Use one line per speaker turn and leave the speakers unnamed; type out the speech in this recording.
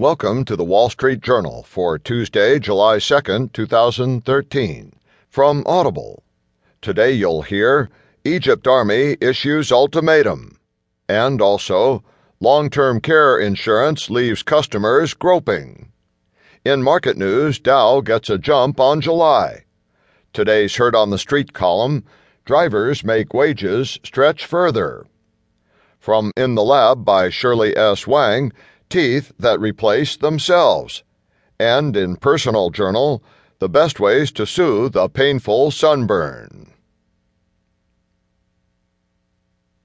Welcome to the Wall Street Journal for Tuesday, July 2nd, 2013. From Audible. Today you'll hear Egypt Army issues ultimatum, and also long term care insurance leaves customers groping. In market news, Dow gets a jump on July. Today's Heard on the Street column Drivers make wages stretch further. From In the Lab by Shirley S. Wang teeth that replace themselves, and in Personal Journal, the best ways to soothe a painful sunburn.